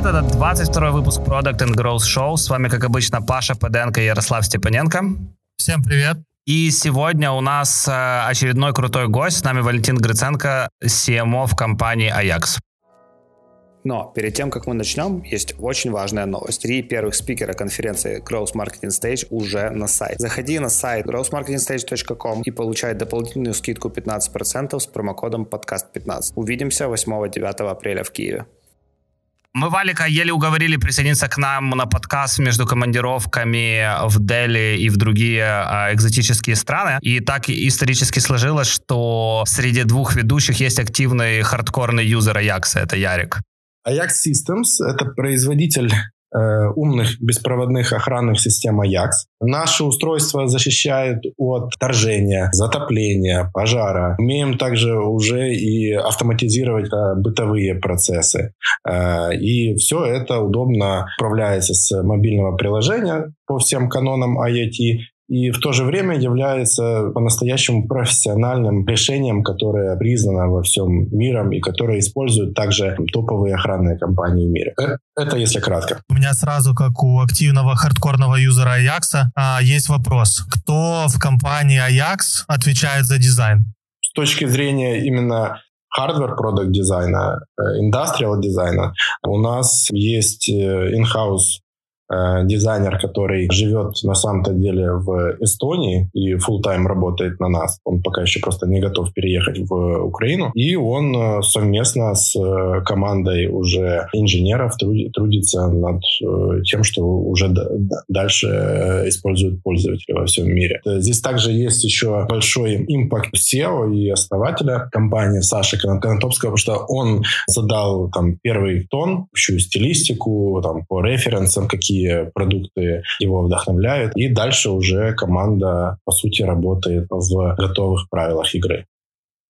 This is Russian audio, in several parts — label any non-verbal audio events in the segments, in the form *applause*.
привет! Это 22 выпуск Product and Growth Show. С вами, как обычно, Паша Паденко и Ярослав Степаненко. Всем привет! И сегодня у нас э, очередной крутой гость. С нами Валентин Гриценко, CMO в компании Ajax. Но перед тем, как мы начнем, есть очень важная новость. Три первых спикера конференции Growth Marketing Stage уже на сайт. Заходи на сайт growthmarketingstage.com и получай дополнительную скидку 15% с промокодом подкаст 15. Увидимся 8-9 апреля в Киеве. Мы Валика еле уговорили присоединиться к нам на подкаст между командировками в Дели и в другие а, экзотические страны. И так исторически сложилось, что среди двух ведущих есть активный хардкорный юзер Аякса, это Ярик. Ajax Systems — это производитель умных беспроводных охранных систем Ajax. Наше устройство защищает от вторжения, затопления, пожара. Умеем также уже и автоматизировать э, бытовые процессы. Э, и все это удобно управляется с мобильного приложения по всем канонам IoT и в то же время является по-настоящему профессиональным решением, которое признано во всем миром и которое используют также топовые охранные компании в мире. Э, это если кратко. У меня сразу, как у активного хардкорного юзера Ajax, а, есть вопрос. Кто в компании Ajax отвечает за дизайн? С точки зрения именно hardware продукт дизайна, индустриал дизайна, у нас есть э, in-house Э, дизайнер, который живет на самом-то деле в Эстонии и full тайм работает на нас. Он пока еще просто не готов переехать в Украину. И он э, совместно с э, командой уже инженеров трудится над тем, что уже дальше используют пользователи во всем мире. Здесь также есть еще большой импакт SEO и основателя компании Саши Конотопского, потому что он задал там первый тон, общую стилистику, там по референсам, какие какие продукты его вдохновляют. И дальше уже команда, по сути, работает в готовых правилах игры.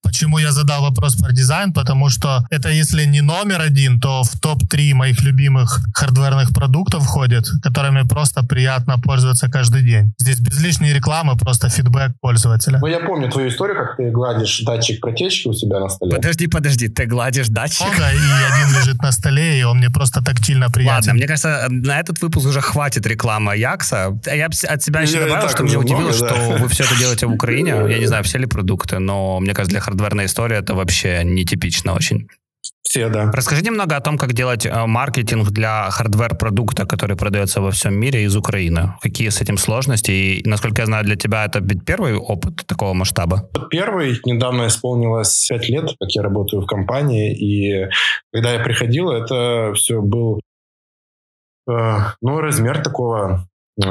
Почему я задал вопрос про дизайн? Потому что это если не номер один, то в топ-3 моих любимых хардверных продуктов входит, которыми просто приятно пользоваться каждый день. Здесь без лишней рекламы, просто фидбэк пользователя. Ну, я помню твою историю, как ты гладишь датчик протечки у себя на столе. Подожди, подожди, ты гладишь датчик? Ну да, и один лежит на столе, и он мне просто тактильно приятен. Ладно, мне кажется, на этот выпуск уже хватит рекламы Якса. Я от себя еще добавил, что мне удивило, что вы все это делаете в Украине. Я не знаю, все ли продукты, но мне кажется, для хардверной истории это вообще нетипично очень. Все, да. Расскажи немного о том, как делать э, маркетинг для хардвер-продукта, который продается во всем мире из Украины. Какие с этим сложности? И, насколько я знаю, для тебя это ведь первый опыт такого масштаба? Первый. Недавно исполнилось 5 лет, как я работаю в компании. И когда я приходил, это все был э, ну, размер такого э,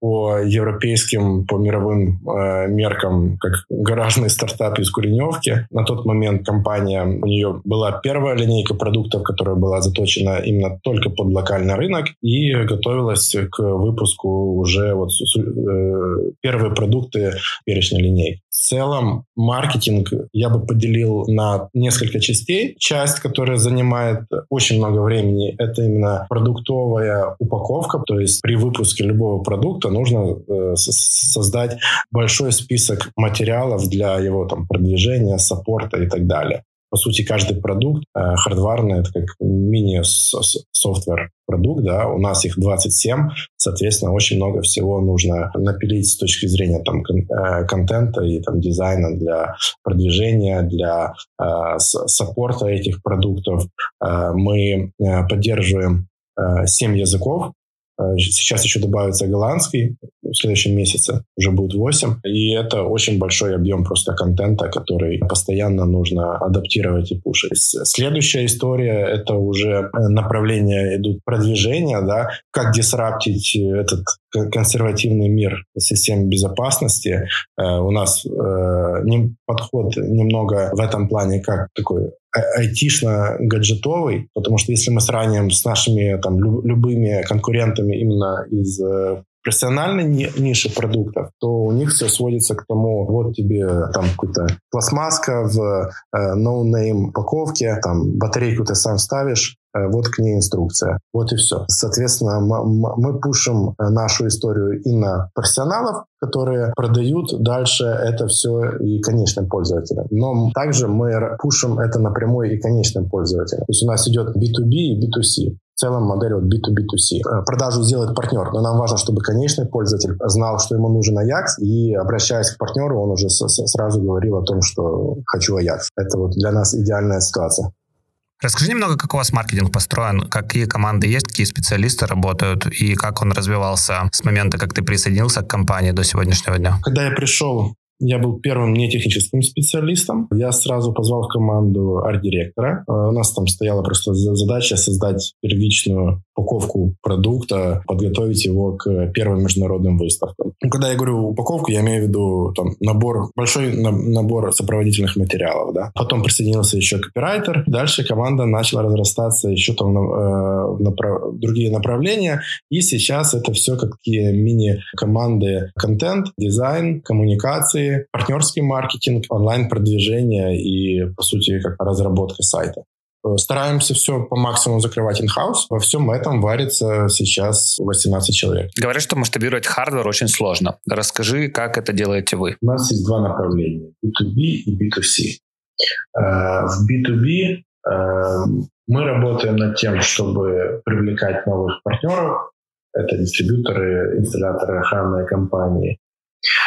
по европейским, по мировым э, меркам, как гаражный стартап из Куреневки. На тот момент компания, у нее была первая линейка продуктов, которая была заточена именно только под локальный рынок и готовилась к выпуску уже вот э, первые продукты перечня линейки целом маркетинг я бы поделил на несколько частей. Часть, которая занимает очень много времени, это именно продуктовая упаковка. То есть при выпуске любого продукта нужно э, создать большой список материалов для его там, продвижения, саппорта и так далее по сути, каждый продукт э, хардварный, это как мини-софтвер продукт, да, у нас их 27, соответственно, очень много всего нужно напилить с точки зрения там кон- э, контента и там дизайна для продвижения, для э, саппорта этих продуктов. Э, мы э, поддерживаем э, 7 языков, Э, сейчас еще добавится голландский, в следующем месяце уже будет 8. И это очень большой объем просто контента, который постоянно нужно адаптировать и пушить. Следующая история — это уже направление идут продвижения, да, как дисраптить этот консервативный мир системы безопасности. Э, у нас э, подход немного в этом плане как такой айтишно-гаджетовый, потому что если мы сравним с нашими там, любыми конкурентами именно из э, профессиональной ниши продуктов, то у них все сводится к тому, вот тебе там какая-то пластмасска в э, no-name упаковке, там батарейку ты сам ставишь, Э, вот к ней инструкция. Вот и все. Соответственно, мы пушим э, нашу историю и на профессионалов, которые продают дальше это все и конечным пользователям. Но также мы пушим это напрямую и конечным пользователям. То есть у нас идет B2B и B2C в целом модель вот B2B2C. Э, продажу сделает партнер, но нам важно, чтобы конечный пользователь знал, что ему нужен Ajax, и обращаясь к партнеру, он уже сразу говорил о том, что хочу Ajax. Это вот для нас идеальная ситуация. Расскажи немного, как у вас маркетинг построен, какие команды есть, какие специалисты работают, и как он развивался с момента, как ты присоединился к компании до сегодняшнего дня? Когда я пришел я был первым нетехническим специалистом. Я сразу позвал в команду арт-директора. Э, у нас там стояла просто задача создать первичную упаковку продукта, подготовить его к первым международным выставкам. Ну, когда я говорю упаковку, я имею в виду там, набор, большой набор сопроводительных материалов. Да? Потом присоединился еще копирайтер. Дальше команда начала разрастаться еще там э, направ... другие направления. И сейчас это все как такие мини-команды контент, дизайн, коммуникации, партнерский маркетинг, онлайн-продвижение и, по сути, как разработка сайта. Э, стараемся все по максимуму закрывать in-house. Во всем этом варится сейчас 18 человек. Говорят, что масштабировать hardware очень сложно. Расскажи, как это делаете вы? У нас есть два направления. B2B и B2C. Э, в B2B э, мы работаем над тем, чтобы привлекать новых партнеров. Это дистрибьюторы, инсталляторы, охранные компании.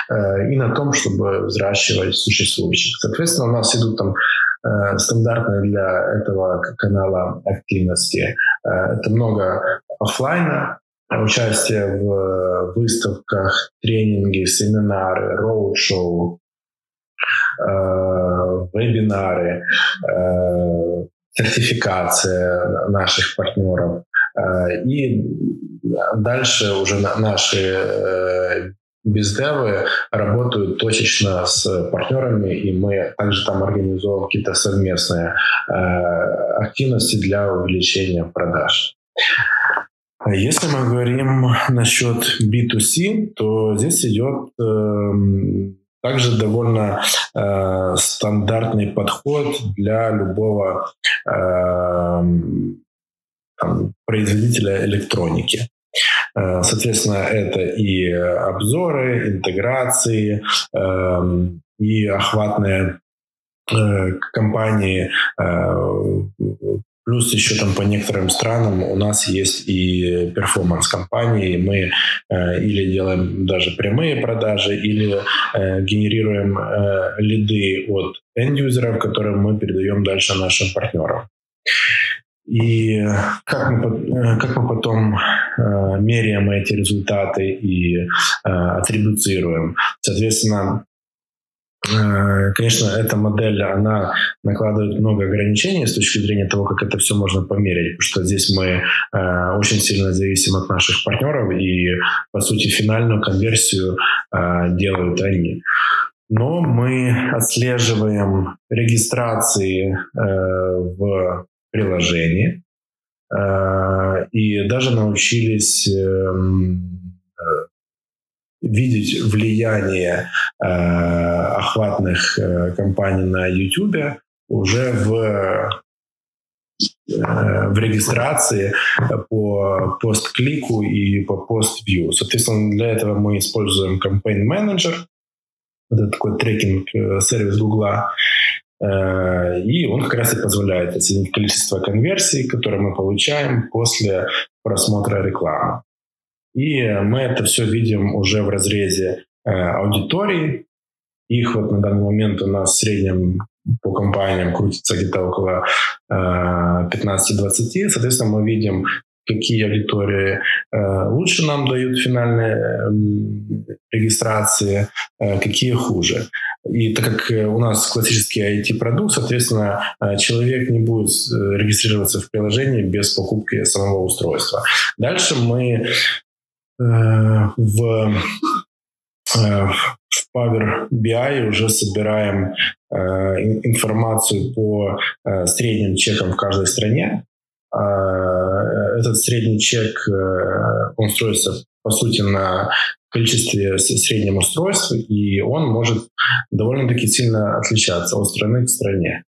Э, и на том, чтобы взращивать существующих. Соответственно, у нас идут там э, стандартные для этого канала активности. Э, это много офлайна, участие в выставках, тренинги, семинары, роуд-шоу, вебинары, сертификация наших партнеров. И дальше уже наши бездевы работают точечно с партнерами, и мы также там организовываем какие-то совместные э, активности для увеличения продаж. Если мы говорим насчет B2C, то здесь идет э, также довольно э, стандартный подход для любого э, производителя электроники. Э, соответственно, это и обзоры, интеграции, эм, и охватные э, компании. Э, плюс еще там по некоторым странам у нас есть и перформанс-компании. Мы или делаем даже прямые продажи, или генерируем лиды от энд-юзеров, которые мы передаем дальше нашим партнерам. И как мы, э, как мы потом э, меряем эти результаты и э, атрибуцируем. Соответственно, э, конечно, эта модель, она накладывает много ограничений с точки зрения того, как это все можно померить, потому что здесь мы э, очень сильно зависим от наших партнеров, и, по сути, финальную конверсию э, делают они. Но мы отслеживаем регистрации э, в приложении э, и даже научились эм, э, видеть влияние э, охватных компаний на YouTube уже в в регистрации по пост-клику и по пост-вью. Соответственно, для этого мы используем Campaign Manager, это такой трекинг-сервис Гугла, и он как раз и позволяет оценить количество конверсий, которые мы получаем после просмотра рекламы. И мы это все видим уже в разрезе э, аудитории. Их вот на данный момент у нас в среднем по компаниям крутится где-то около 15-20. Э, Соответственно, мы видим какие аудитории э, лучше нам дают финальные э, регистрации, э, какие хуже. И так как э, у нас классический IT-продукт, соответственно, человек не будет регистрироваться в приложении без покупки самого устройства. Дальше мы в в Power BI уже собираем э, информацию по э, средним чекам в каждой стране. А, этот средний чек, э, он строится, по сути, на количестве среднем устройств, и он может довольно-таки сильно отличаться от страны к стране.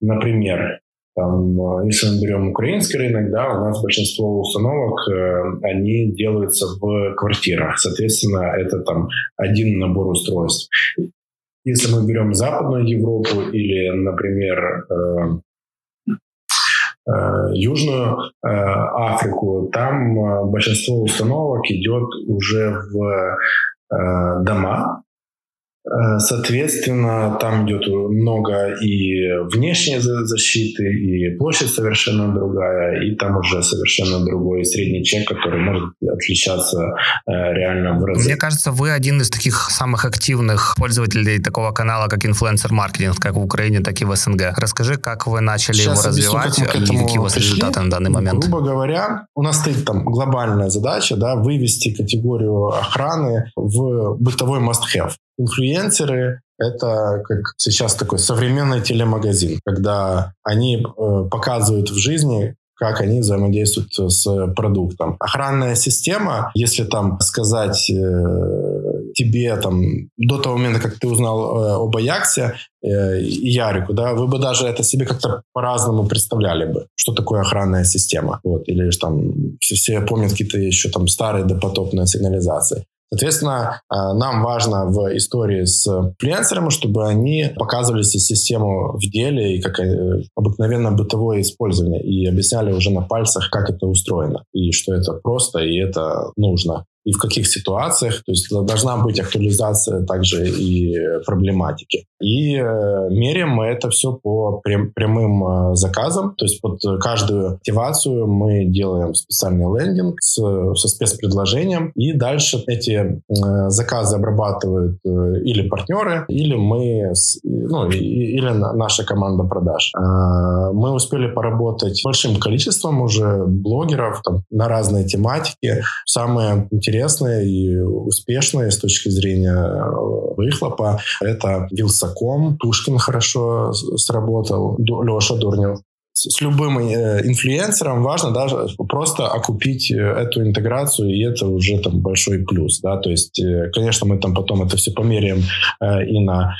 Например, Там, э, если мы берем украинский рынок, да, у нас большинство установок, э, они делаются в квартирах. Соответственно, это там один набор устройств. Если мы берем Западную Европу или, например, Южную Африку, там большинство установок идет уже в дома, Э, соответственно, там идет много и внешней защиты, и площадь совершенно другая, и там уже совершенно другой средний чек, который может отличаться э, реально в разы. Мне кажется, вы один из таких самых активных пользователей такого канала, как инфлюенсер-маркетинг, как в Украине, так и в СНГ. Расскажи, как вы начали Сейчас его развивать, как и какие у вас пришли. результаты на данный момент? Грубо говоря, у нас стоит там глобальная задача, да, вывести категорию охраны в бытовой must-have. Инфлюенсеры — это как сейчас такой современный телемагазин, когда они э, показывают в жизни, как они взаимодействуют с продуктом. Охранная система, если там сказать э, тебе там до того момента, как ты узнал э, об Аяксе э, и Ярику, да, вы бы даже это себе как-то по-разному представляли бы, что такое охранная система. Вот, или там все, все помнят какие-то еще там старые допотопные сигнализации. Соответственно, э, нам важно в истории с инфлюенсерами, чтобы они показывали систему в деле и как э, обыкновенно бытовое использование и объясняли уже на пальцах, как это устроено и что это просто и это нужно и в каких ситуациях. То есть должна быть актуализация также и проблематики. И э, меряем мы это все по прям, прямым э, заказам. То есть под каждую активацию мы делаем специальный лендинг с, со спецпредложением. И дальше эти э, заказы обрабатывают или партнеры, или мы, ну, или наша команда продаж. Э, мы успели поработать большим количеством уже блогеров там, на разные тематики. Самое интересные и успешные с точки зрения э, выхлопа. Это Вилсаком, Тушкин хорошо сработал, Леша Дурнев. С любым э, инфлюенсером важно даже просто окупить э, эту интеграцию, и это уже там большой плюс, да, то есть, конечно, мы там потом это все померяем и на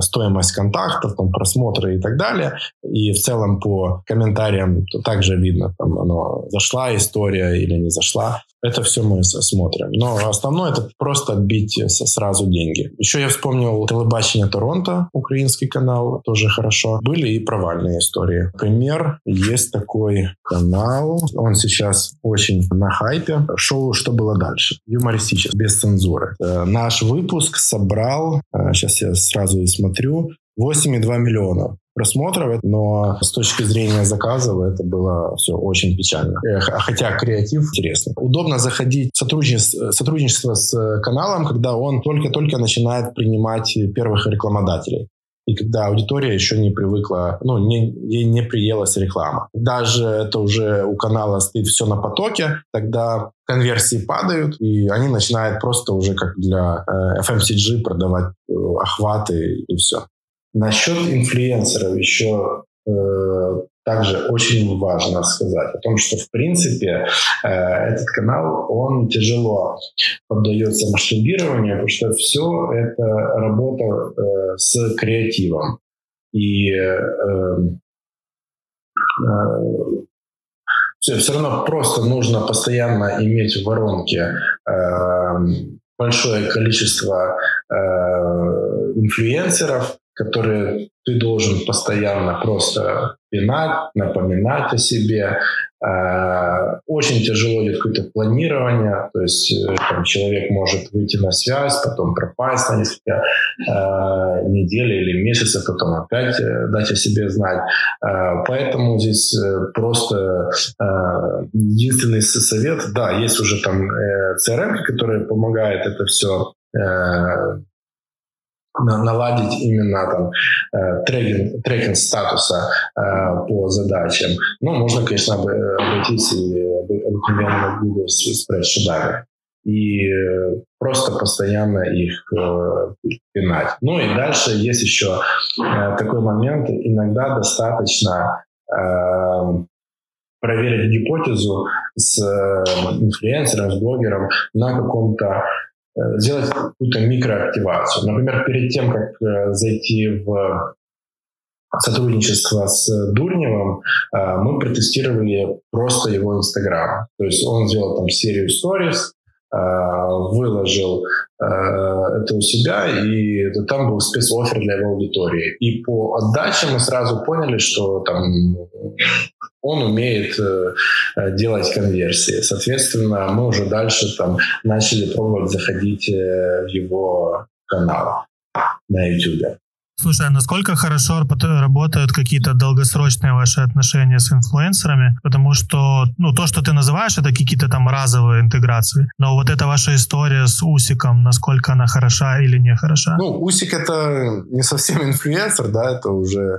стоимость контактов, там, просмотры и так далее, и в целом по комментариям также видно, там, оно зашла история или не зашла, это все мы смотрим. Но основное это просто бить сразу деньги. Еще я вспомнил телебачение Торонто, украинский канал, тоже хорошо. Были и провальные истории. Например, есть такой канал, он сейчас очень на хайпе. Шоу «Что было дальше?» Юмористический, без цензуры. Э, наш выпуск собрал, сейчас э, я сразу и смотрю, 8,2 миллиона просмотров, но с точки зрения заказов это было все очень печально. Хотя креатив интересный. Удобно заходить в сотрудничество, сотрудничество с каналом, когда он только-только начинает принимать первых рекламодателей и когда аудитория еще не привыкла, ну, не, ей не приелась реклама. Даже это уже у канала стоит все на потоке, тогда конверсии падают, и они начинают просто уже как для э, FMCG продавать э, охваты и все. Насчет инфлюенсеров еще э, также очень важно сказать о том, что в принципе э, этот канал, он тяжело поддается масштабированию, потому что все это работа э, с креативом. И э, э, все, все равно просто нужно постоянно иметь в воронке э, большое количество э, инфлюенсеров, которые ты должен постоянно просто пинать, напоминать о себе. Э, очень тяжело идет какое-то планирование, то есть э, там, человек может выйти на связь, потом пропасть на несколько э, недель или месяцев, потом опять э, дать о себе знать. Э, поэтому здесь э, просто э, единственный совет, да, есть уже там CRM, который помогает это все наладить именно там э, трекинг, трекинг статуса э, по задачам. Ну, можно, конечно, обратиться и обыкновенно Google спредшитами и просто постоянно их э, пинать. Ну и дальше есть еще э, такой момент, иногда достаточно э, проверить гипотезу с э, инфлюенсером, с блогером на каком-то Э, сделать какую-то микроактивацию. Например, перед тем, как э, зайти в сотрудничества с Дурневым мы протестировали просто его Инстаграм. То есть он сделал там серию сторис, выложил это у себя, и там был спецофер для его аудитории. И по отдаче мы сразу поняли, что там он умеет э, э, делать конверсии. Соответственно, мы уже дальше там начали пробовать заходить э, в его канал на YouTube. Слушай, а насколько хорошо работают какие-то долгосрочные ваши отношения с инфлюенсерами? Потому что, ну, то, что ты называешь, это какие-то там разовые интеграции. Но вот эта ваша история с Усиком, насколько она хороша или не хороша? Ну, Усик это не совсем *laughs* инфлюенсер, да, это уже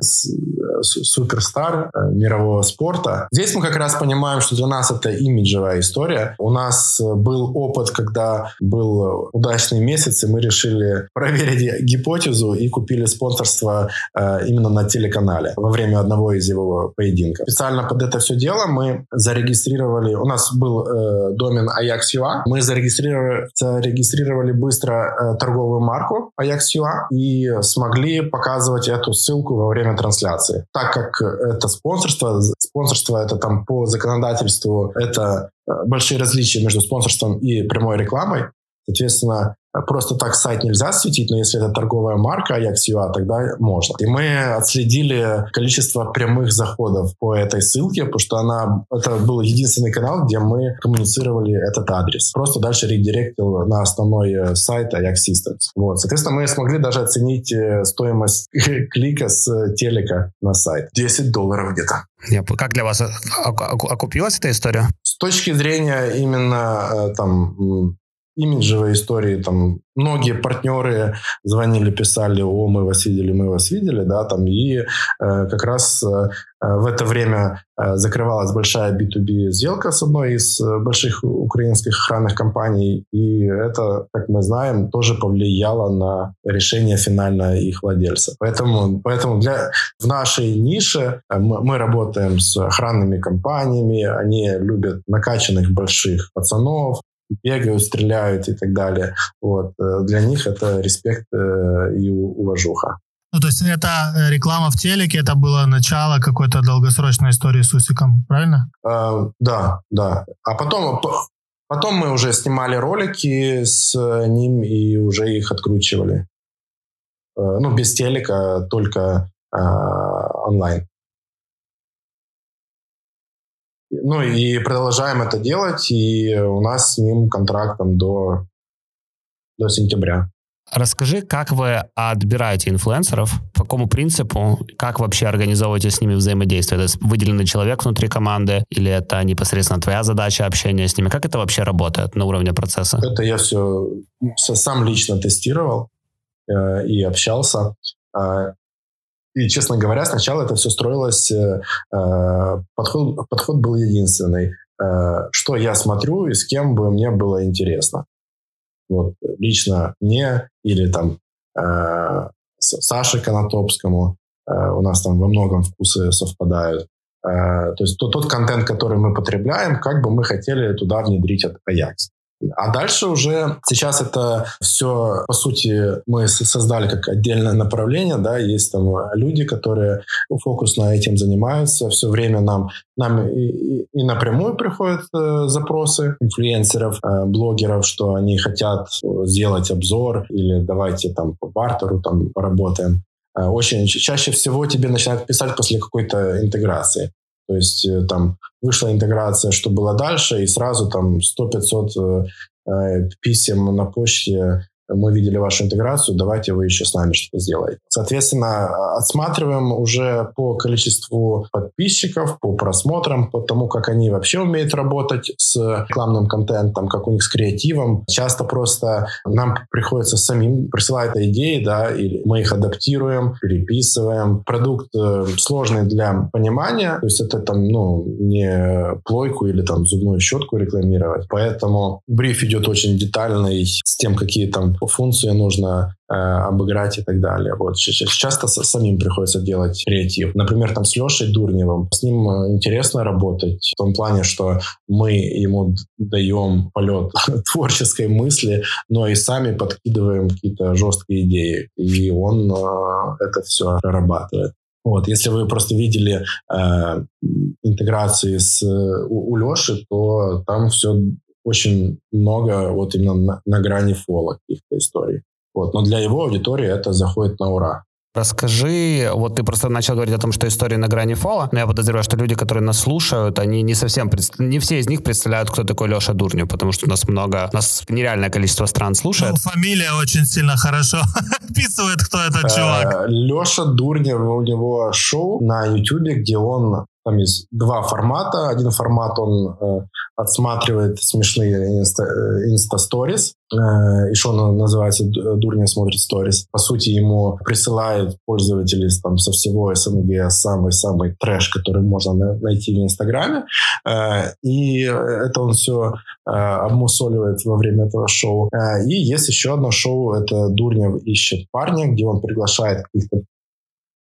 суперстар э, мирового спорта. Здесь мы как раз понимаем, что для нас это имиджевая история. У нас э, был опыт, когда был удачный месяц, и мы решили проверить гипотезу и купили спонсорство э, именно на телеканале во время одного из его поединков. Специально под это все дело мы зарегистрировали, у нас был домен Ajax.ua, мы зарегистрировали, зарегистрировали быстро торговую марку Ajax.ua и смогли показывать эту ссылку во время трансляции так как это спонсорство, спонсорство это там по законодательству, это э, большие различия между спонсорством и прямой рекламой. Соответственно, Просто так сайт нельзя светить, но если это торговая марка Ajax.ua, тогда можно. И мы отследили количество прямых заходов по этой ссылке, потому что она, это был единственный канал, где мы коммуницировали этот адрес. Просто дальше редиректил на основной э, сайт Ajax Systems. Вот. Соответственно, мы смогли даже оценить э, стоимость *laughs* клика с э, телека на сайт. 10 долларов где-то. Как для вас окупилась эта история? С точки зрения именно там имиджевые истории, там многие партнеры звонили, писали, о, мы вас видели, мы вас видели, да, там, и э, как раз э, в это время э, закрывалась большая B2B сделка с одной из э, больших украинских охранных компаний, и это, как мы знаем, тоже повлияло на решение финальное их владельца. Поэтому, поэтому для, в нашей нише э, мы, мы работаем с охранными компаниями, они любят накачанных больших пацанов, бегают, стреляют и так далее. Вот. Э, для них это респект э, и уважуха. Ну, то есть это э, реклама в телеке, это было начало какой-то долгосрочной истории с Усиком, правильно? А, да, да. А потом, потом мы уже снимали ролики с ним и уже их откручивали. Ну, без телека, только а, онлайн. Ну и продолжаем это делать, и у нас с ним контракт там до, до сентября. Расскажи, как вы отбираете инфлюенсеров, по какому принципу, как вообще организовываете с ними взаимодействие? Это выделенный человек внутри команды или это непосредственно твоя задача общения с ними? Как это вообще работает на уровне процесса? Это я все сам лично тестировал э, и общался. А, и, честно говоря, сначала это все строилось, э, э, подход, подход был единственный. Э, что я смотрю и с кем бы мне было интересно. Вот лично мне или там э, Саше Конотопскому. Э, у нас там во многом вкусы совпадают. Э, то есть тот, тот контент, который мы потребляем, как бы мы хотели туда внедрить от Ajax. А дальше уже сейчас это все, по сути, мы создали как отдельное направление, да, есть там люди, которые фокусно этим занимаются, все время нам, нам и, и напрямую приходят э, запросы инфлюенсеров, э, блогеров, что они хотят сделать обзор или давайте там по бартеру там поработаем. Э, очень чаще всего тебе начинают писать после какой-то интеграции. То есть э, там вышла интеграция, что было дальше, и сразу там 100-500 э, э, писем на почте мы видели вашу интеграцию, давайте вы еще с нами что-то сделаете. Соответственно, отсматриваем уже по количеству подписчиков, по просмотрам, по тому, как они вообще умеют работать с рекламным контентом, как у них с креативом. Часто просто нам приходится самим присылать идеи, да, или мы их адаптируем, переписываем. Продукт э, сложный для понимания, то есть это там, ну, не плойку или там зубную щетку рекламировать. Поэтому бриф идет очень детальный с тем, какие там функцию нужно э, обыграть и так далее. Вот. Часто самим приходится делать креатив. Например, там с Лешей Дурневым. С ним э, интересно работать в том плане, что мы ему даем полет *laughs* творческой мысли, но и сами подкидываем какие-то жесткие идеи. И он э, это все прорабатывает. Вот, если вы просто видели э, интеграции с, у, у Леши, то там все очень много вот именно на, на грани фола каких-то историй. Вот. Но для его аудитории это заходит на ура. Расскажи, вот ты просто начал говорить о том, что история на грани фола, но я подозреваю, что люди, которые нас слушают, они не совсем, не все из них представляют, кто такой Леша Дурнев, потому что у нас много, у нас нереальное количество стран слушает. Ну, фамилия очень сильно хорошо *laughs* описывает, кто этот э, чувак. Леша Дурнев, у него шоу на YouTube, где он там есть два формата. Один формат он э, отсматривает смешные инста-сторис. Э, еще он называется «Дурня смотрит сторис». По сути, ему присылают пользователи там, со всего СНГ самый-самый трэш, который можно найти в Инстаграме. Э, и это он все э, обмусоливает во время этого шоу. Э, и есть еще одно шоу, это «Дурнев ищет парня», где он приглашает каких-то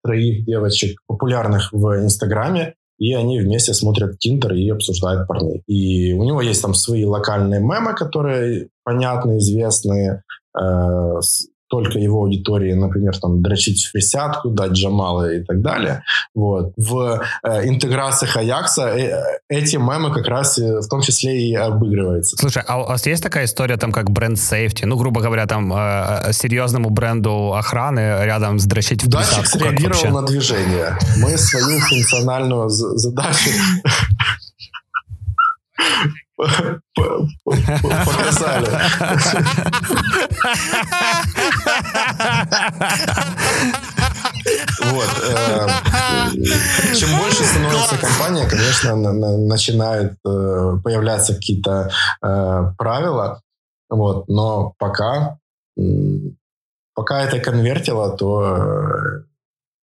троих девочек, популярных в Инстаграме, и они вместе смотрят Тиндер и обсуждают парней. И у него есть там свои локальные мемы, которые понятны, известные, э, только его аудитории, например, там, дрочить в присядку, дать Джамала и так далее. Вот. В э, интеграциях Аякса э, эти мемы как раз э, в том числе и обыгрываются. Слушай, а у вас есть такая история, там, как бренд сейфти? Ну, грубо говоря, там, э, серьезному бренду охраны рядом с дрочить в присядку? Датчик среагировал на движение. Мы свою функциональную задачу *laughs* показали. Вот. Э, чем больше становится компания, конечно, начинают э, появляться какие-то э, правила. Вот. Но пока, пока это конвертило, то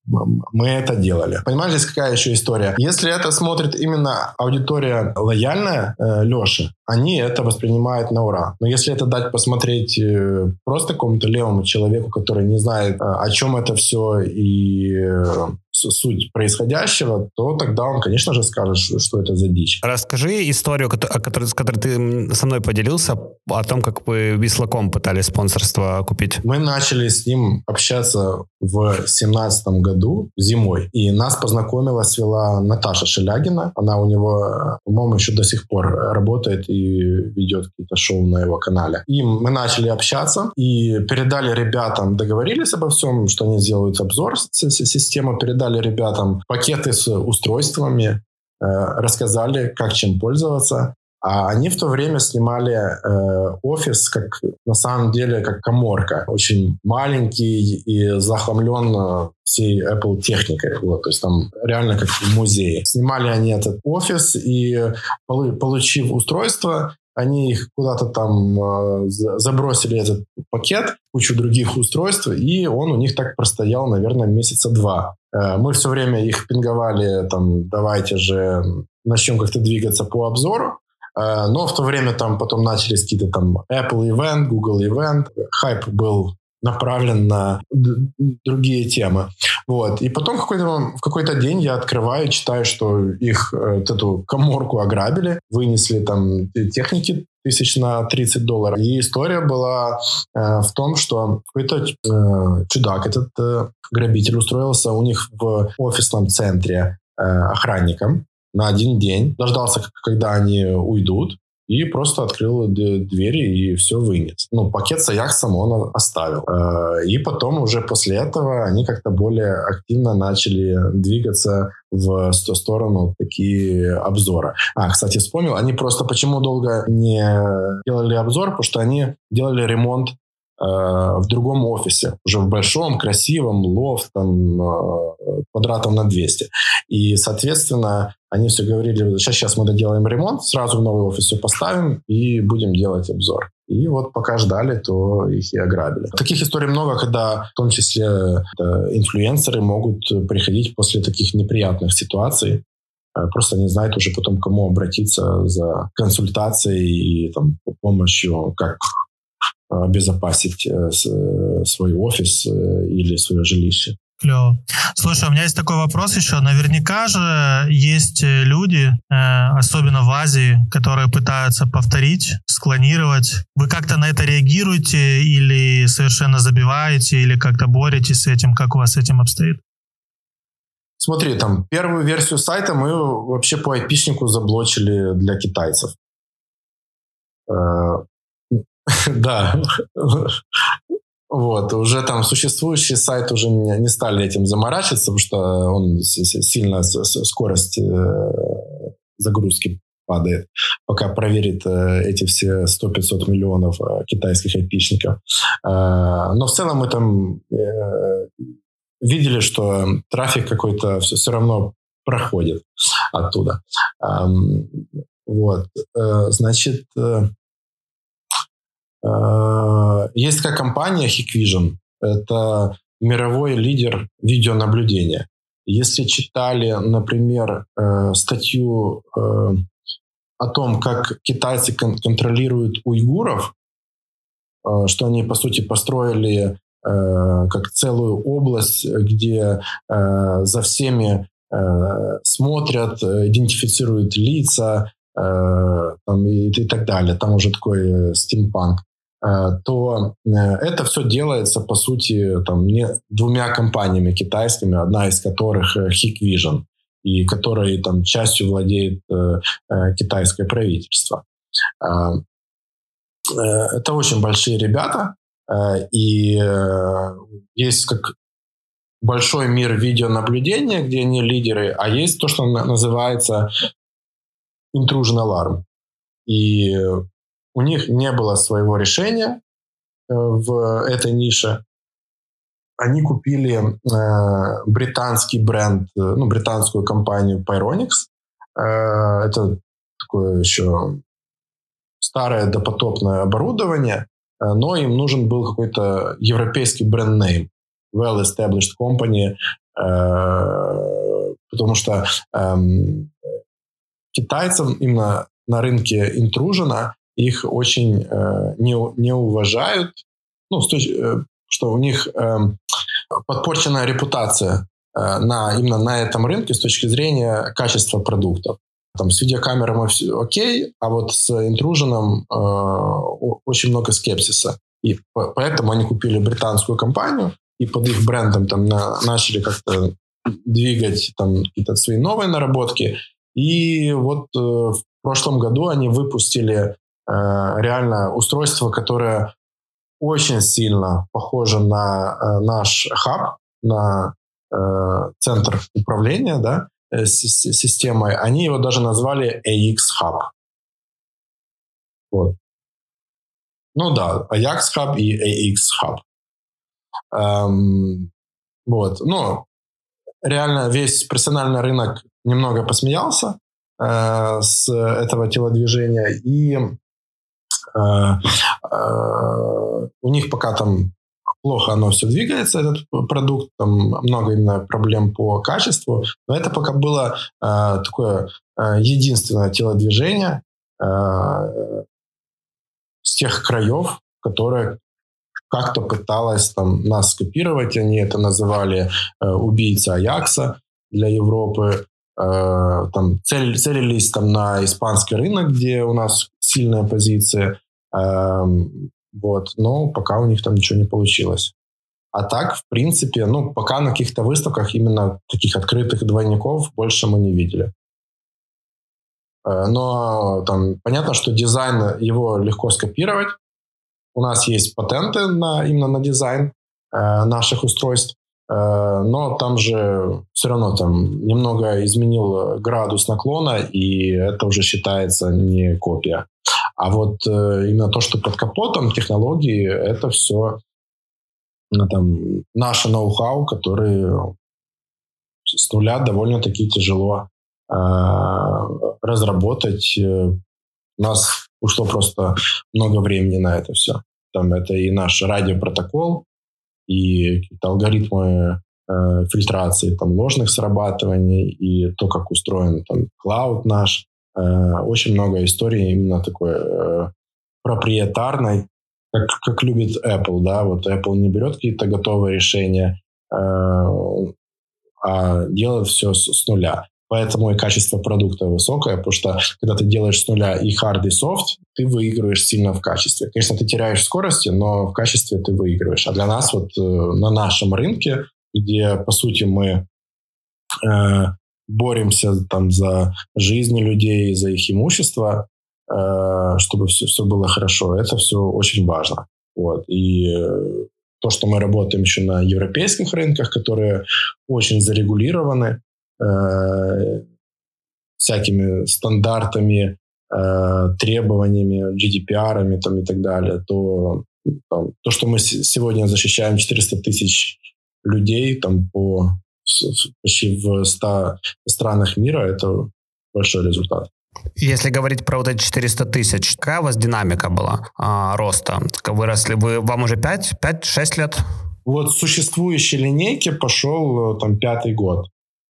мы это делали. Понимаешь, здесь какая еще история? Если это смотрит именно аудитория лояльная э, Леши, они это воспринимают на ура. Но если это дать посмотреть э, просто какому-то левому человеку, который не знает, э, о чем это все и э, суть происходящего, то тогда он, конечно же, скажет, что это за дичь. Расскажи историю, которой, с которой ты со мной поделился, о том, как вы Вислаком пытались спонсорство купить. Мы начали с ним общаться в семнадцатом году зимой, и нас познакомила, свела Наташа Шелягина. Она у него, по-моему, еще до сих пор работает и ведет какие-то шоу на его канале. И мы начали общаться и передали ребятам, договорились обо всем, что они сделают обзор системы, передали ребятам пакеты с устройствами, э, рассказали, как чем пользоваться. А они в то время снимали э, офис, как на самом деле, как коморка. Очень маленький и захламлен э, всей Apple техникой. Вот, то есть там реально как в музее. Снимали они этот офис и, получив устройство, они их куда-то там э, забросили этот пакет, кучу других устройств, и он у них так простоял, наверное, месяца два. Э, мы все время их пинговали, там, давайте же начнем как-то двигаться по обзору. Э, но в то время там потом начались какие-то там Apple Event, Google Event. Хайп был направлен на другие темы. Вот. И потом какой-то, в какой-то день я открываю, читаю, что их э, вот эту коморку ограбили, вынесли там техники тысяч на 30 долларов. И история была э, в том, что какой-то э, чудак, этот э, грабитель устроился у них в офисном центре э, охранником на один день, дождался, когда они уйдут, и просто открыл двери и все вынес. Ну, пакет с Аяксом он оставил. Э, и потом уже после этого они как-то более активно начали двигаться в сторону такие обзора. А, кстати, вспомнил, они просто почему долго не делали обзор, потому что они делали ремонт в другом офисе, уже в большом, красивом, лофт, там, э, квадратов на 200. И, соответственно, они все говорили, сейчас, сейчас мы доделаем ремонт, сразу в новый офис все поставим и будем делать обзор. И вот пока ждали, то их и ограбили. Таких историй много, когда в том числе инфлюенсеры могут приходить после таких неприятных ситуаций, э, просто не знают уже потом, кому обратиться за консультацией и там, помощью, как обезопасить э, свой офис э, или свое жилище. Клево. Слушай, у меня есть такой вопрос еще. Наверняка же есть э, люди, э, особенно в Азии, которые пытаются повторить, склонировать. Вы как-то на это реагируете или совершенно забиваете, или как-то боретесь с этим? Как у вас с этим обстоит? Смотри, там первую версию сайта мы вообще по айпишнику заблочили для китайцев. Э, *laughs* да. Вот, уже там существующий сайт уже не, не стали этим заморачиваться, потому что он сильно скорость э, загрузки падает, пока проверит э, эти все 100-500 миллионов китайских айпишников. Но в целом мы там видели, что трафик какой-то все, все равно проходит оттуда. Вот. Э, значит, э, э, есть такая компания Hikvision. Это мировой лидер видеонаблюдения. Если читали, например, статью о том, как китайцы контролируют уйгуров, что они, по сути, построили Э, как целую область, где э, за всеми э, смотрят, идентифицируют лица там, и, и так далее. Там уже такой стимпанк то это все делается, по сути, там, не, двумя компаниями китайскими, одна из которых Hikvision, и которой там частью владеет э, китайское правительство. Э, это очень большие ребята, Э, и э, есть как большой мир видеонаблюдения, где они лидеры, а есть то, что называется intrusion alarm. И у них не было своего решения э, в этой нише. Они купили британский бренд, ну, британскую компанию Pyronix. это такое еще старое допотопное оборудование, Э, но им нужен был какой-то европейский бренд-нейм, well-established company, э, потому что эм, китайцам именно на рынке интружена их очень э, не, не уважают, ну, что у них эм, подпорченная репутация на, именно на этом рынке с точки зрения качества продуктов. Там с видеокамерами все окей, а вот с интруженом э, очень много скепсиса. И поэтому они купили британскую компанию и под их брендом там на, начали как-то двигать там какие-то свои новые наработки. И вот э, в прошлом году они выпустили э, реально устройство, которое очень сильно похоже на э, наш хаб, на э, центр управления, да, Э, системой, они его даже назвали AX Hub. Вот. Ну да, Ajax Hub и AX Hub. Эм, вот. Ну, реально весь профессиональный рынок немного посмеялся э, с этого телодвижения. И э, э, у них пока там плохо оно все двигается, этот продукт, там много именно проблем по качеству, но это пока было э, такое э, единственное телодвижение э, с тех краев, которое как-то пыталось там нас скопировать, они это называли э, убийца Аякса для Европы, э, там цель, целились там на испанский рынок, где у нас сильная позиция, э, вот. Но пока у них там ничего не получилось. А так, в принципе, ну, пока на каких-то выставках именно таких открытых двойников больше мы не видели. Э, но там понятно, что дизайн его легко скопировать. У нас есть патенты на, именно на дизайн э, наших устройств. Э, но там же все равно там немного изменил градус наклона, и это уже считается не копия. А вот э, именно то, что под капотом технологии, это все ну, там, наше ноу-хау, которые с нуля довольно-таки тяжело э, разработать. У нас ушло просто много времени на это все. Там это и наш радиопротокол, и какие-то алгоритмы э, фильтрации там, ложных срабатываний, и то, как устроен там клауд наш, Э, очень много историй именно такой э, проприетарной, как, как любит Apple, да, вот Apple не берет какие-то готовые решения, э, а делает все с, с нуля. Поэтому и качество продукта высокое, потому что когда ты делаешь с нуля и hard, и soft, ты выигрываешь сильно в качестве. Конечно, ты теряешь в скорости, но в качестве ты выигрываешь. А для нас вот э, на нашем рынке, где, по сути, мы э, боремся там за жизни людей, за их имущество, э, чтобы все, все было хорошо. Это все очень важно. Вот. И э, то, что мы работаем еще на европейских рынках, которые очень зарегулированы э, всякими стандартами, э, требованиями, GDPR там, и так далее, то там, то, что мы сегодня защищаем 400 тысяч людей там по почти в 100 странах мира, это большой результат. Если говорить про вот эти 400 тысяч, какая у вас динамика была а, роста? Выросли вы, вам уже 5, 5-6 лет? Вот существующей линейке пошел э, там пятый год.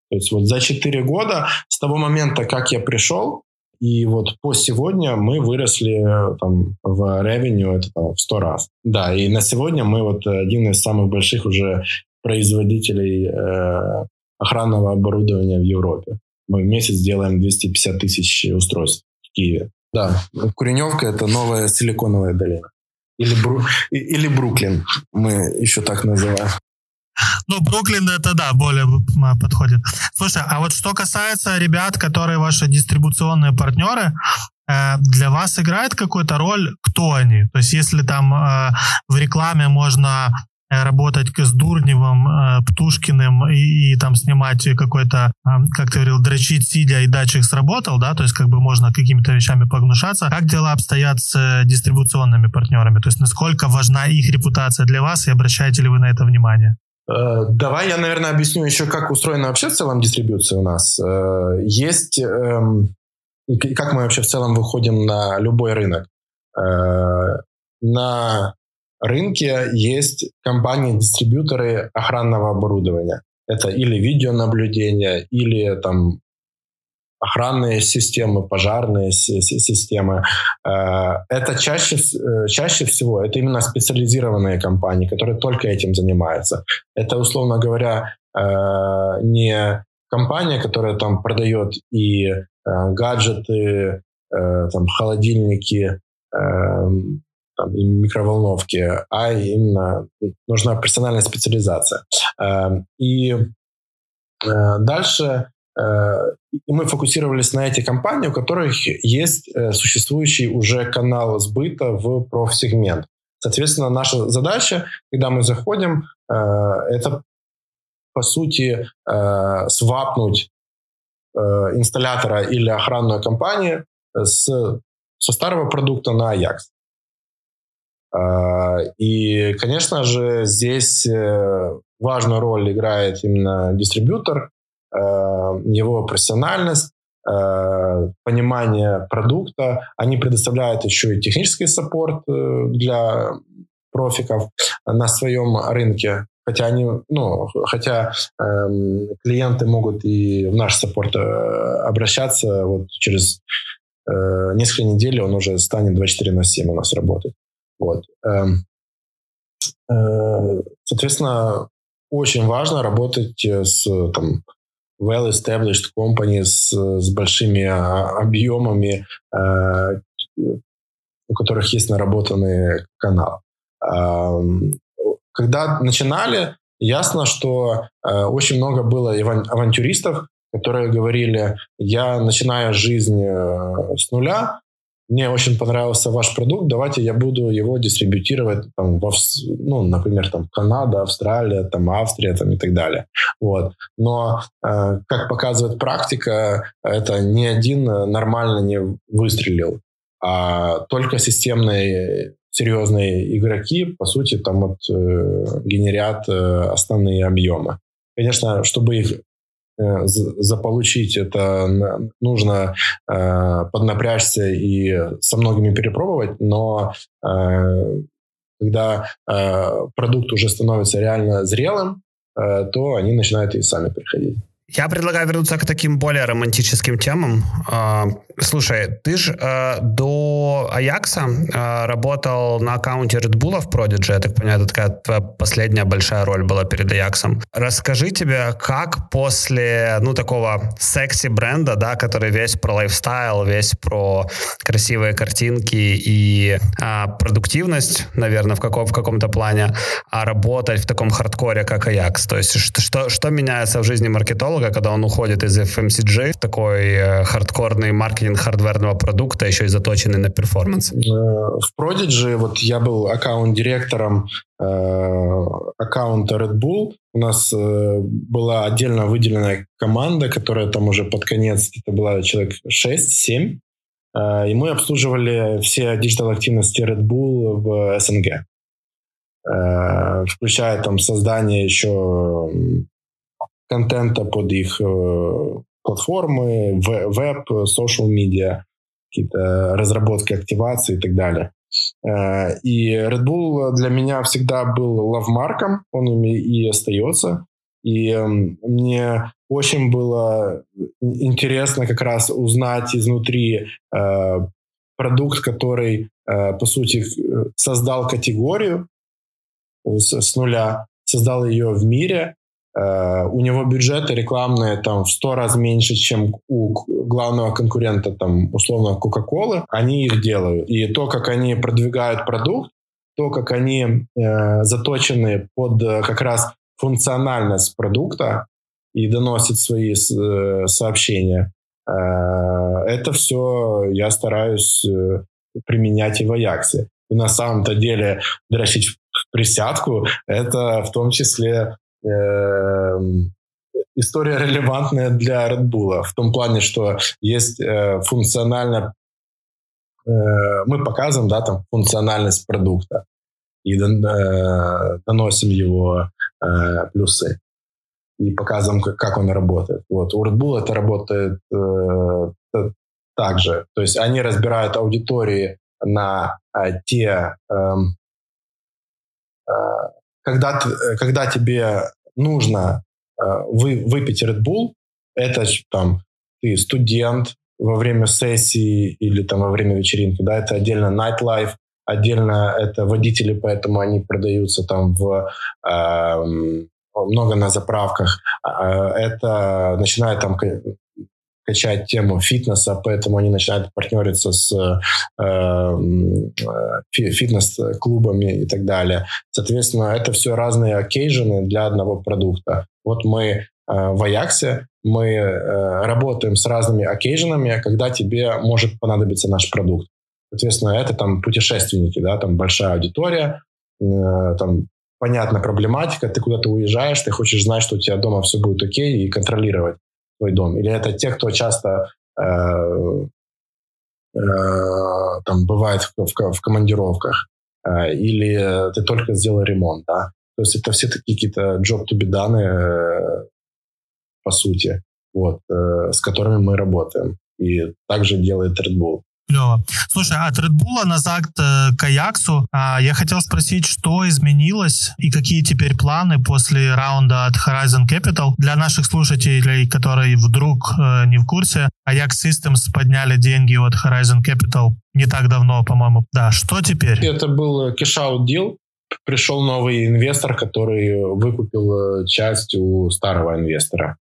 То есть вот за 4 года с того момента, как я пришел, и вот по сегодня мы выросли э, там, в ревеню это там, в 100 раз. Да, и на сегодня мы вот один из самых больших уже производителей э, охранного оборудования в Европе. Мы в месяц делаем 250 тысяч устройств в Киеве. Да, Куреневка — это новая силиконовая долина. Или, Бру... или Бруклин, мы еще так называем. Ну, Бруклин это, да, более подходит. Слушай, а вот что касается ребят, которые ваши дистрибуционные партнеры, э, для вас играет какую-то роль, кто они? То есть если там э, в рекламе можно работать с Дурневым, э, Птушкиным и, и там снимать какой-то, э, как ты говорил, дрочить сидя и датчик сработал, да, то есть как бы можно какими-то вещами погнушаться. Как дела обстоят с дистрибуционными партнерами? То есть насколько важна их репутация для вас и обращаете ли вы на это внимание? Давай я, наверное, объясню еще, как устроена вообще в целом дистрибуция у нас. Есть, эм, как мы вообще в целом выходим на любой рынок. На рынке есть компании-дистрибьюторы охранного оборудования. Это или видеонаблюдение, или там охранные системы, пожарные системы. Э, это чаще, э, чаще всего это именно специализированные компании, которые только этим занимаются. Это, условно говоря, э, не компания, которая там продает и гаджеты, там, холодильники, эм, там, и микроволновки, а именно нужна персональная специализация. Эм, и э, дальше э, мы фокусировались на эти компании, у которых есть э, существующий уже канал сбыта в профсегмент. Соответственно, наша задача, когда мы заходим, это по сути свапнуть инсталлятора или охранную компанию с, со старого продукта на Ajax. А, и, конечно же, здесь э, важную роль играет именно дистрибьютор, э, его профессиональность, э, понимание продукта. Они предоставляют еще и технический support для профиков на своем рынке. Хотя они, ну, хотя эм, клиенты могут и в наш support обращаться вот через э, несколько недель он уже станет 24 на 7 у нас работать. Вот. Эм, э, соответственно, очень важно работать э, с там, well-established companies с, с большими а, объемами, э, у которых есть наработанный канал. Эм, когда начинали, ясно, что очень много было авантюристов, которые говорили, я начинаю жизнь с нуля, мне очень понравился ваш продукт, давайте я буду его дистрибьютировать, там, во, ну, например, там, Канада, Австралия, там, Австрия там, и так далее. Вот. Но, э, как показывает практика, это ни один нормально не выстрелил, а только системные серьезные игроки, по сути, там вот э, генерят э, основные объемы. Конечно, чтобы их Э, заполучить это нужно э, поднапрячься и со многими перепробовать, но э, когда э, продукт уже становится реально зрелым, э, то они начинают и сами приходить. Я предлагаю вернуться к таким более романтическим темам. А, слушай, ты же э, до Аякса э, работал на аккаунте Red Bull в Prodigy. Я так понимаю, это такая твоя последняя большая роль была перед Аяксом. Расскажи тебе, как после, ну, такого секси-бренда, да, который весь про лайфстайл, весь про красивые картинки и э, продуктивность, наверное, в, каком, в каком-то плане, а работать в таком хардкоре, как Ajax. То есть что, что меняется в жизни маркетолога, много, когда он уходит из FMCG в такой э, хардкорный маркетинг хардверного продукта, еще и заточенный на performance. Э, в Prodigy вот я был аккаунт-директором э, аккаунта Red Bull. У нас э, была отдельно выделенная команда, которая там уже под конец, это была человек 6-7, э, и мы обслуживали все digital-активности Red Bull в СНГ. Э, включая там создание еще контента под их э, платформы, веб, social media, какие-то разработки, активации и так далее. Э, и Red Bull для меня всегда был lovemark ом, он ими и остается. И эм, мне очень было интересно как раз узнать изнутри продукт, который, по сути, создал категорию, с, с нуля, создал ее в мире. Uh, у него бюджеты рекламные там в сто раз меньше, чем у главного конкурента, там, условно, Кока-Колы. Они их делают. И то, как они продвигают продукт, то, как они uh, заточены под uh, как раз функциональность продукта и доносят свои э, сообщения, это все я стараюсь э, применять и в Аяксе. И на самом-то деле дрочить присядку, это в том числе э, история релевантная для Red Bull. В том плане, что есть э, функционально... Э, мы показываем, да, там, функциональность продукта и э, доносим его э, плюсы и показываем, как, как он работает. Вот. У Red Bull это работает э, так же. То есть они разбирают аудитории на э, те э, Э, когда, э, когда тебе нужно э, вы, выпить Red Bull, это там ты студент во время сессии или там во время вечеринки, да, это отдельно nightlife, отдельно это водители, поэтому они продаются там в э, много на заправках. Это начинает там качать тему фитнеса, поэтому они начинают партнериться с э, э фитнес-клубами и так далее. Соответственно, это все разные окейжены для одного продукта. Вот мы э, в Аяксе, мы э, работаем с разными окейженами, когда тебе может понадобиться наш продукт. Соответственно, это там путешественники, да, там большая аудитория, э, там понятна проблематика, ты куда-то уезжаешь, ты хочешь знать, что у тебя дома все будет окей и контролировать твой дом? Или это те, кто часто э, э, там бывает в, в, в командировках? Э, или ты только сделал ремонт, да? То есть это все такие какие-то job to be done, э, по сути, вот, э, с которыми мы работаем. И также делает Red Bull. Клево. Слушай, от Red Bull назад э, к Ajax у. А, я хотел спросить, что изменилось и какие теперь планы после раунда от Horizon Capital для наших слушателей, которые вдруг э, не в курсе. Ajax Systems подняли деньги от Horizon Capital не так давно, по-моему. Да, что теперь? Это был cash-out deal. Пришел новый инвестор, который выкупил часть у старого инвестора.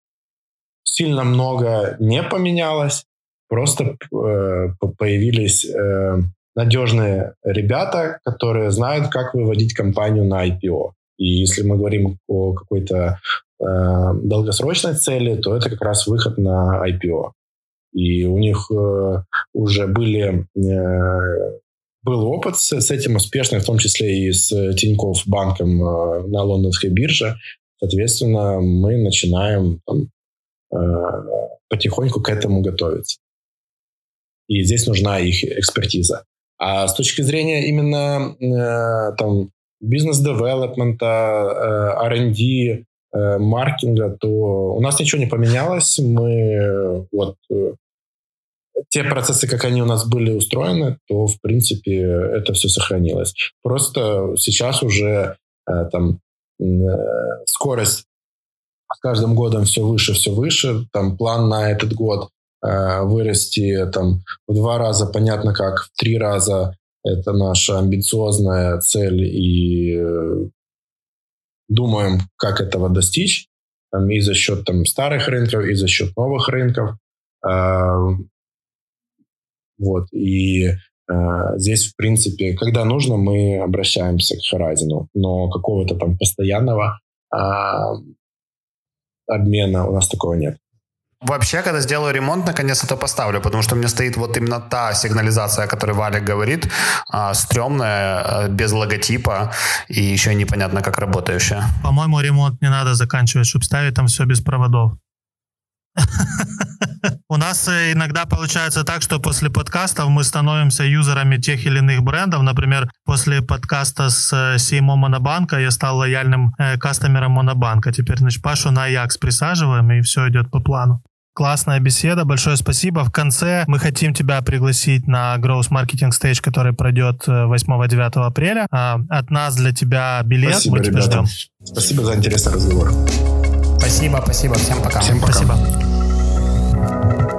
Сильно много не поменялось Просто э, появились э, надежные ребята, которые знают, как выводить компанию на IPO. И если мы говорим о какой-то э, долгосрочной цели, то это как раз выход на IPO. И у них э, уже были э, был опыт с, с этим успешный, в том числе и с Тинькофф банком э, на лондонской бирже. Соответственно, мы начинаем там, э, потихоньку к этому готовиться и здесь нужна их экспертиза. А с точки зрения именно э, там бизнес-девелопмента, э, R&D, э, маркетинга, то у нас ничего не поменялось. Мы вот э, те процессы, как они у нас были устроены, то, в принципе, это все сохранилось. Просто сейчас уже э, там э, скорость с каждым годом все выше, все выше. Там план на этот год вырасти там в два раза, понятно как, в три раза. Это наша амбициозная цель и э, думаем, как этого достичь. Там, и за счет там, старых рынков, и за счет новых рынков. Э, вот. И здесь, в принципе, когда нужно, мы обращаемся к Horizon. Но какого-то там постоянного обмена, у нас такого нет. Вообще, когда сделаю ремонт, наконец это поставлю, потому что у меня стоит вот именно та сигнализация, о которой Валик говорит, а, стрёмная, а, без логотипа и еще непонятно, как работающая. По-моему, ремонт не надо заканчивать, чтобы ставить там все без проводов. *laughs* У нас э, иногда получается так, что после подкастов мы становимся юзерами тех или иных брендов. Например, после подкаста с CMO э, Монобанка я стал лояльным э, кастомером Монобанка. Теперь, значит, Пашу на Аякс присаживаем, и все идет по плану. Классная беседа, большое спасибо. В конце мы хотим тебя пригласить на Growth Marketing Stage, который пройдет 8-9 апреля. А, от нас для тебя билет, спасибо, мы тебя ребята. ждем. Спасибо за интересный разговор. Спасибо, спасибо. Всем пока. Всем пока. Спасибо. thank you